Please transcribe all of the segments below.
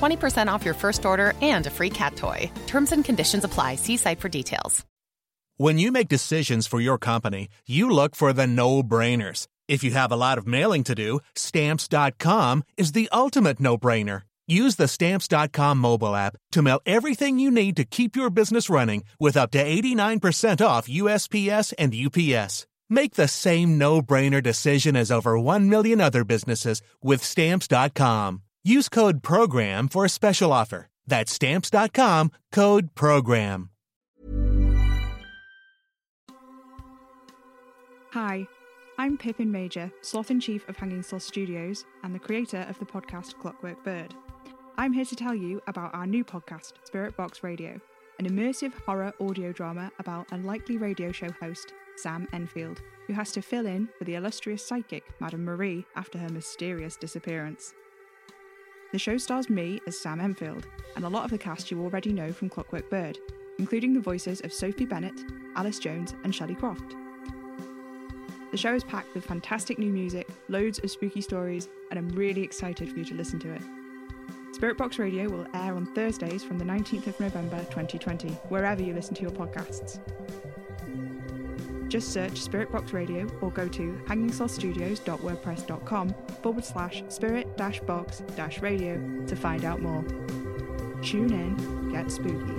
20% off your first order and a free cat toy. Terms and conditions apply. See site for details. When you make decisions for your company, you look for the no brainers. If you have a lot of mailing to do, stamps.com is the ultimate no brainer. Use the stamps.com mobile app to mail everything you need to keep your business running with up to 89% off USPS and UPS. Make the same no-brainer decision as over 1 million other businesses with stamps.com. Use code program for a special offer. That's stamps.com, code program. Hi, I'm Pippin Major, Sloth in Chief of Hanging Sloth Studios and the creator of the podcast Clockwork Bird. I'm here to tell you about our new podcast, Spirit Box Radio, an immersive horror audio drama about unlikely radio show host Sam Enfield, who has to fill in for the illustrious psychic Madame Marie after her mysterious disappearance. The show stars me as Sam Enfield, and a lot of the cast you already know from Clockwork Bird, including the voices of Sophie Bennett, Alice Jones, and Shelley Croft. The show is packed with fantastic new music, loads of spooky stories, and I'm really excited for you to listen to it. Spirit Box Radio will air on Thursdays from the 19th of November 2020, wherever you listen to your podcasts. Just search Spirit Box Radio or go to hangingslothstudios.wordpress.com forward slash spirit dash box dash radio to find out more. Tune in, get spooky.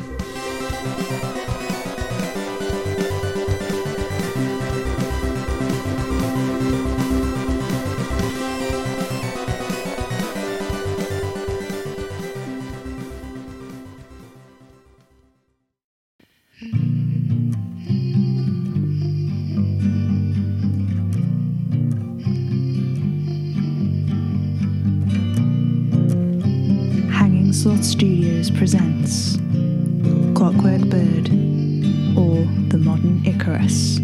Hanging Studios presents Clockwork Bird or The Modern Icarus.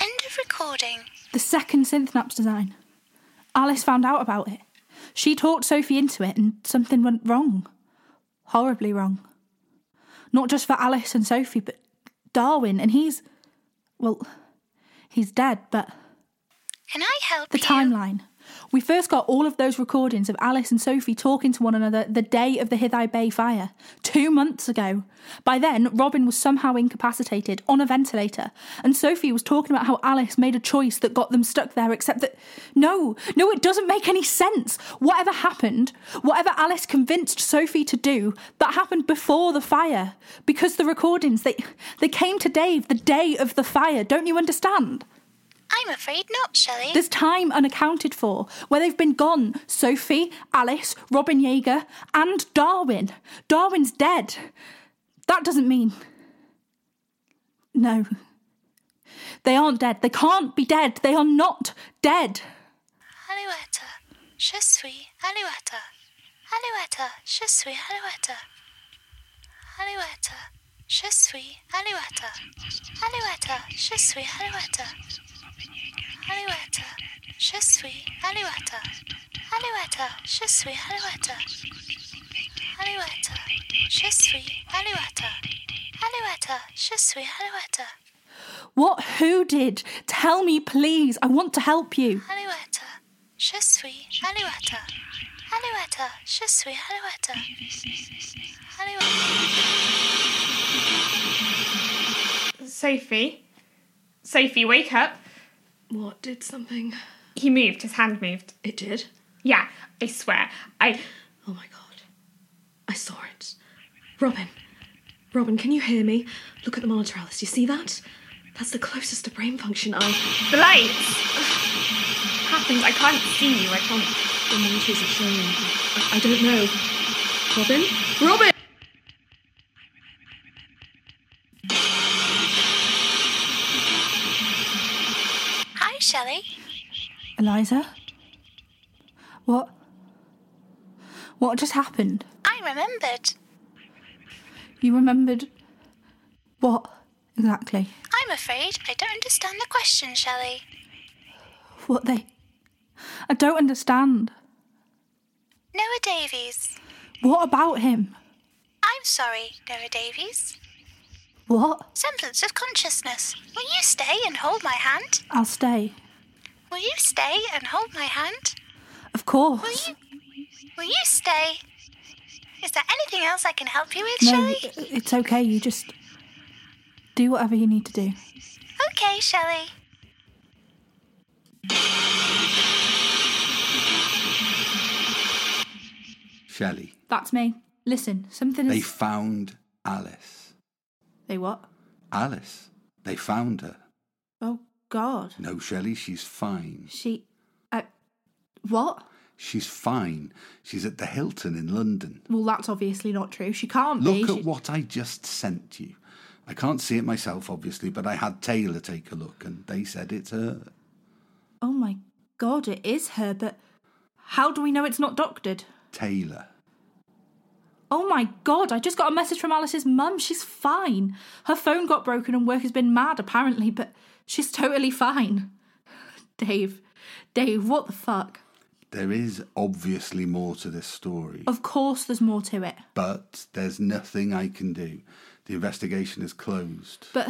End of recording. The second synth naps design. Alice found out about it. She talked Sophie into it and something went wrong. Horribly wrong. Not just for Alice and Sophie, but Darwin, and he's. well, he's dead, but. Can I help The you? timeline. We first got all of those recordings of Alice and Sophie talking to one another the day of the Hithai Bay fire, two months ago. By then, Robin was somehow incapacitated on a ventilator, and Sophie was talking about how Alice made a choice that got them stuck there, except that. No, no, it doesn't make any sense. Whatever happened, whatever Alice convinced Sophie to do, that happened before the fire. Because the recordings, they, they came to Dave the day of the fire, don't you understand? I'm afraid not, Shelley. There's time unaccounted for where they've been gone Sophie, Alice, Robin Yeager, and Darwin. Darwin's dead. That doesn't mean. No. They aren't dead. They can't be dead. They are not dead. Alouette, je suis Alouette. Alouette, je suis Alouette. Alouette, je suis Alouette. Alouette, je suis Alouette. Alouette, je suis Alouette. Alouette, je suis Alouette. Alouette, je suis Alouette. Alouette, je suis Alouette. What? Who did? Tell me, please. I want to help you. Alouette, je suis Alouette. Alouette, je suis Alouette. Alouette. Sophie? Sophie, wake up. What did something? He moved, his hand moved. It did? Yeah, I swear. I. Oh my god. I saw it. Robin. Robin, can you hear me? Look at the monitor, Alice. Do you see that? That's the closest to brain function I. The lights! Happens, I can't see you, I can't. The monitors are showing. I, I don't know. Robin? Robin! Shelley. Eliza? What? What just happened? I remembered. You remembered. What exactly? I'm afraid I don't understand the question, Shelley. What they. I don't understand. Noah Davis. What about him? I'm sorry, Noah Davis. What? Semblance of consciousness. Will you stay and hold my hand? I'll stay. Will you stay and hold my hand? Of course. Will you? Will you stay? Is there anything else I can help you with, No, Shelley? i- it's okay. You just do whatever you need to do. Okay, Shelley. Shelley, That's me. Listen, something is. they found Alice. They what? Alice. They found her. Oh God. No, Shelley, she's fine. She. I. What? She's fine. She's at the Hilton in London. Well, that's obviously not true. She can't be. Look She- at what I just sent you. I can't see it myself, obviously, but I had Taylor take a look and they said it's her. Oh my God! It is her, but how do we know it's not doctored? Taylor. Oh my god, I just got a message from Alice's mum. She's fine. Her phone got broken and work has been mad, apparently, but she's totally fine. Dave, Dave, what the fuck? There is obviously more to this story, Of course there's more to it. but there's nothing I can do. The investigation is closed. But,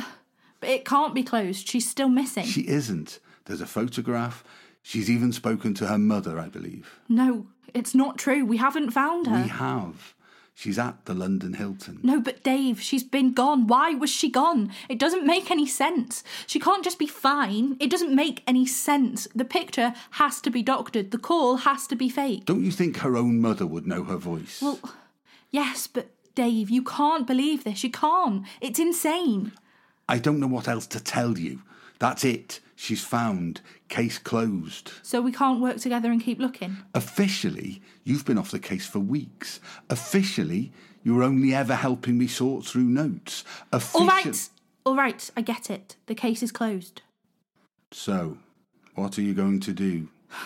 but it can't be closed. She's still missing. She isn't. There's a photograph. She's even spoken to her mother, I believe. No, it's not true. We haven't found her. We have. She's at the London Hilton. No, but Dave, she's been gone. Why was she gone? It doesn't make any sense. She can't just be fine. It doesn't make any sense. The picture has to be doctored. The call has to be fake. Don't you think her own mother would know her voice? Well, yes, but Dave, you can't believe this. You can't. It's insane. I don't know what else to tell you. That's it. She's found. Case closed. So we can't work together and keep looking. Officially, you've been off the case for weeks. Officially, you were only ever helping me sort through notes. All right. All right, I get it. The case is closed. So, what are you going to do?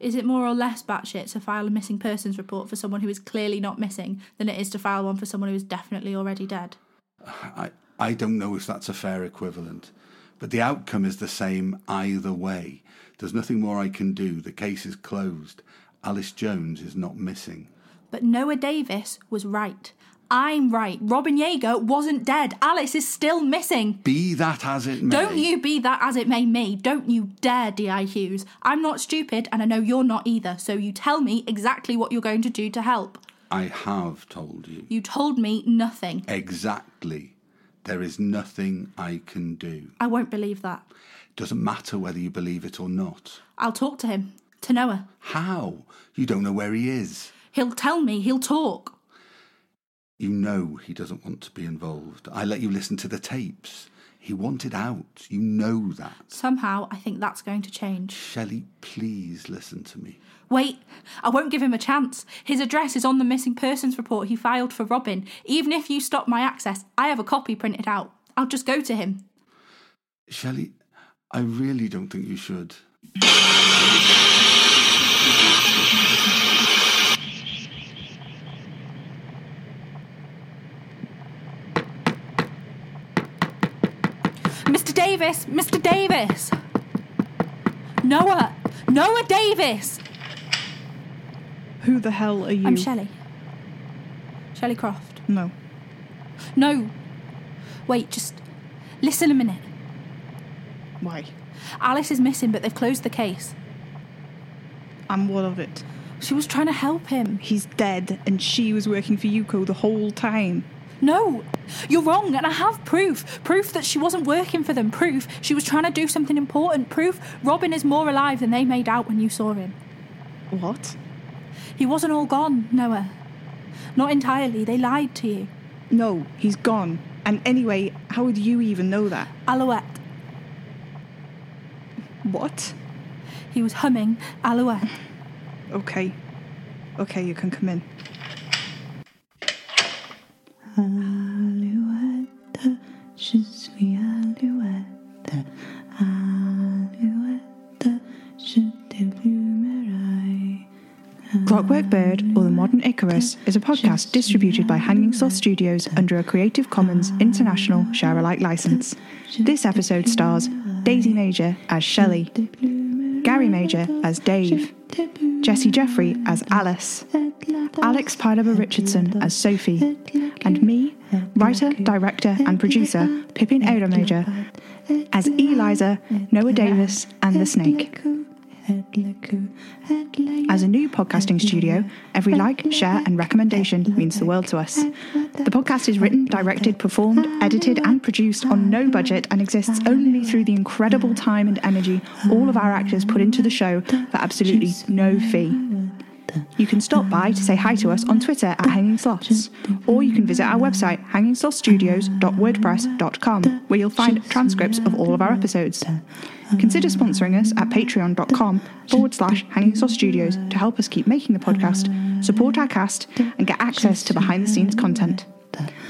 Is it more or less batshit to file a missing persons report for someone who is clearly not missing than it is to file one for someone who is definitely already dead? I, I don't know if that's a fair equivalent, but the outcome is the same either way. There's nothing more I can do. The case is closed. Alice Jones is not missing. But Noah Davis was right. I'm right. Robin Yeager wasn't dead. Alice is still missing. Be that as it may. Don't you be that as it may me. Don't you dare, D.I. Hughes. I'm not stupid, and I know you're not either, so you tell me exactly what you're going to do to help. I have told you. You told me nothing. Exactly. There is nothing I can do. I won't believe that. Doesn't matter whether you believe it or not. I'll talk to him. To Noah. How? You don't know where he is. He'll tell me. He'll talk. You know he doesn't want to be involved. I let you listen to the tapes. He wanted out. You know that. Somehow, I think that's going to change. Shelley, please listen to me. Wait, I won't give him a chance. His address is on the missing persons report he filed for Robin. Even if you stop my access, I have a copy printed out. I'll just go to him. Shelley, I really don't think you should. Mr. Davis! Mr. Davis! Noah! Noah Davis! Who the hell are you? I'm Shelley. Shelley Croft. No. No. Wait, just listen a minute. Why? Alice is missing, but they've closed the case. And what of it? She was trying to help him. He's dead, and she was working for Yuko the whole time. No, you're wrong, and I have proof. Proof that she wasn't working for them. Proof she was trying to do something important. Proof Robin is more alive than they made out when you saw him. What? He wasn't all gone, Noah. Not entirely. They lied to you. No, he's gone. And anyway, how would you even know that? Alouette. What? He was humming Alouette. Okay. Okay, you can come in. Icarus, is a podcast distributed by Hanging Sloth Studios under a Creative Commons International Share Alike license. This episode stars Daisy Major as Shelley, Gary Major as Dave, Jesse Jeffrey as Alice, Alex Pilaber Richardson as Sophie, and me, writer, director, and producer Pippin Ada Major, as Eliza, Noah Davis, and the Snake. As a new podcasting studio, every like, share, and recommendation means the world to us. The podcast is written, directed, performed, edited, and produced on no budget and exists only through the incredible time and energy all of our actors put into the show for absolutely no fee. You can stop by to say hi to us on Twitter at Hanging Sloths, or you can visit our website, hangingslothstudios.wordpress.com, where you'll find transcripts of all of our episodes. Consider sponsoring us at patreon.com forward slash Hanging Sloth Studios to help us keep making the podcast, support our cast, and get access to behind the scenes content.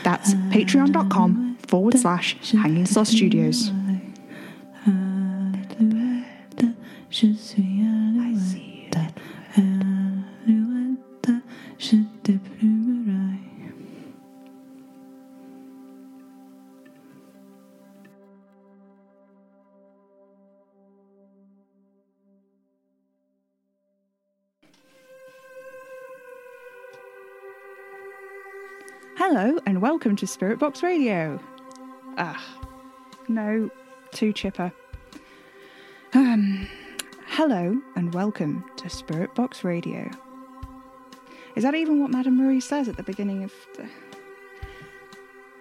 That's patreon.com forward slash Hanging Sloth Studios. Welcome to Spirit Box Radio. Ah, no, too chipper. Um, hello and welcome to Spirit Box Radio. Is that even what Madame Marie says at the beginning of the.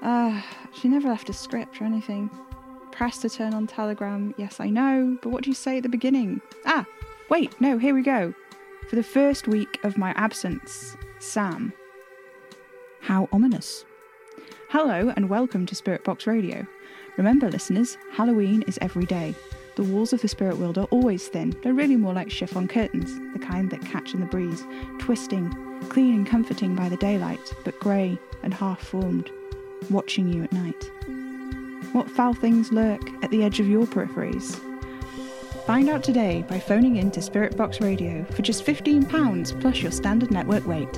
Ah, she never left a script or anything. Press to turn on Telegram, yes, I know, but what do you say at the beginning? Ah, wait, no, here we go. For the first week of my absence, Sam. How ominous. Hello and welcome to Spirit Box Radio. Remember, listeners, Halloween is every day. The walls of the spirit world are always thin. They're really more like chiffon curtains, the kind that catch in the breeze, twisting, clean and comforting by the daylight, but grey and half formed, watching you at night. What foul things lurk at the edge of your peripheries? Find out today by phoning in to Spirit Box Radio for just £15 plus your standard network rate.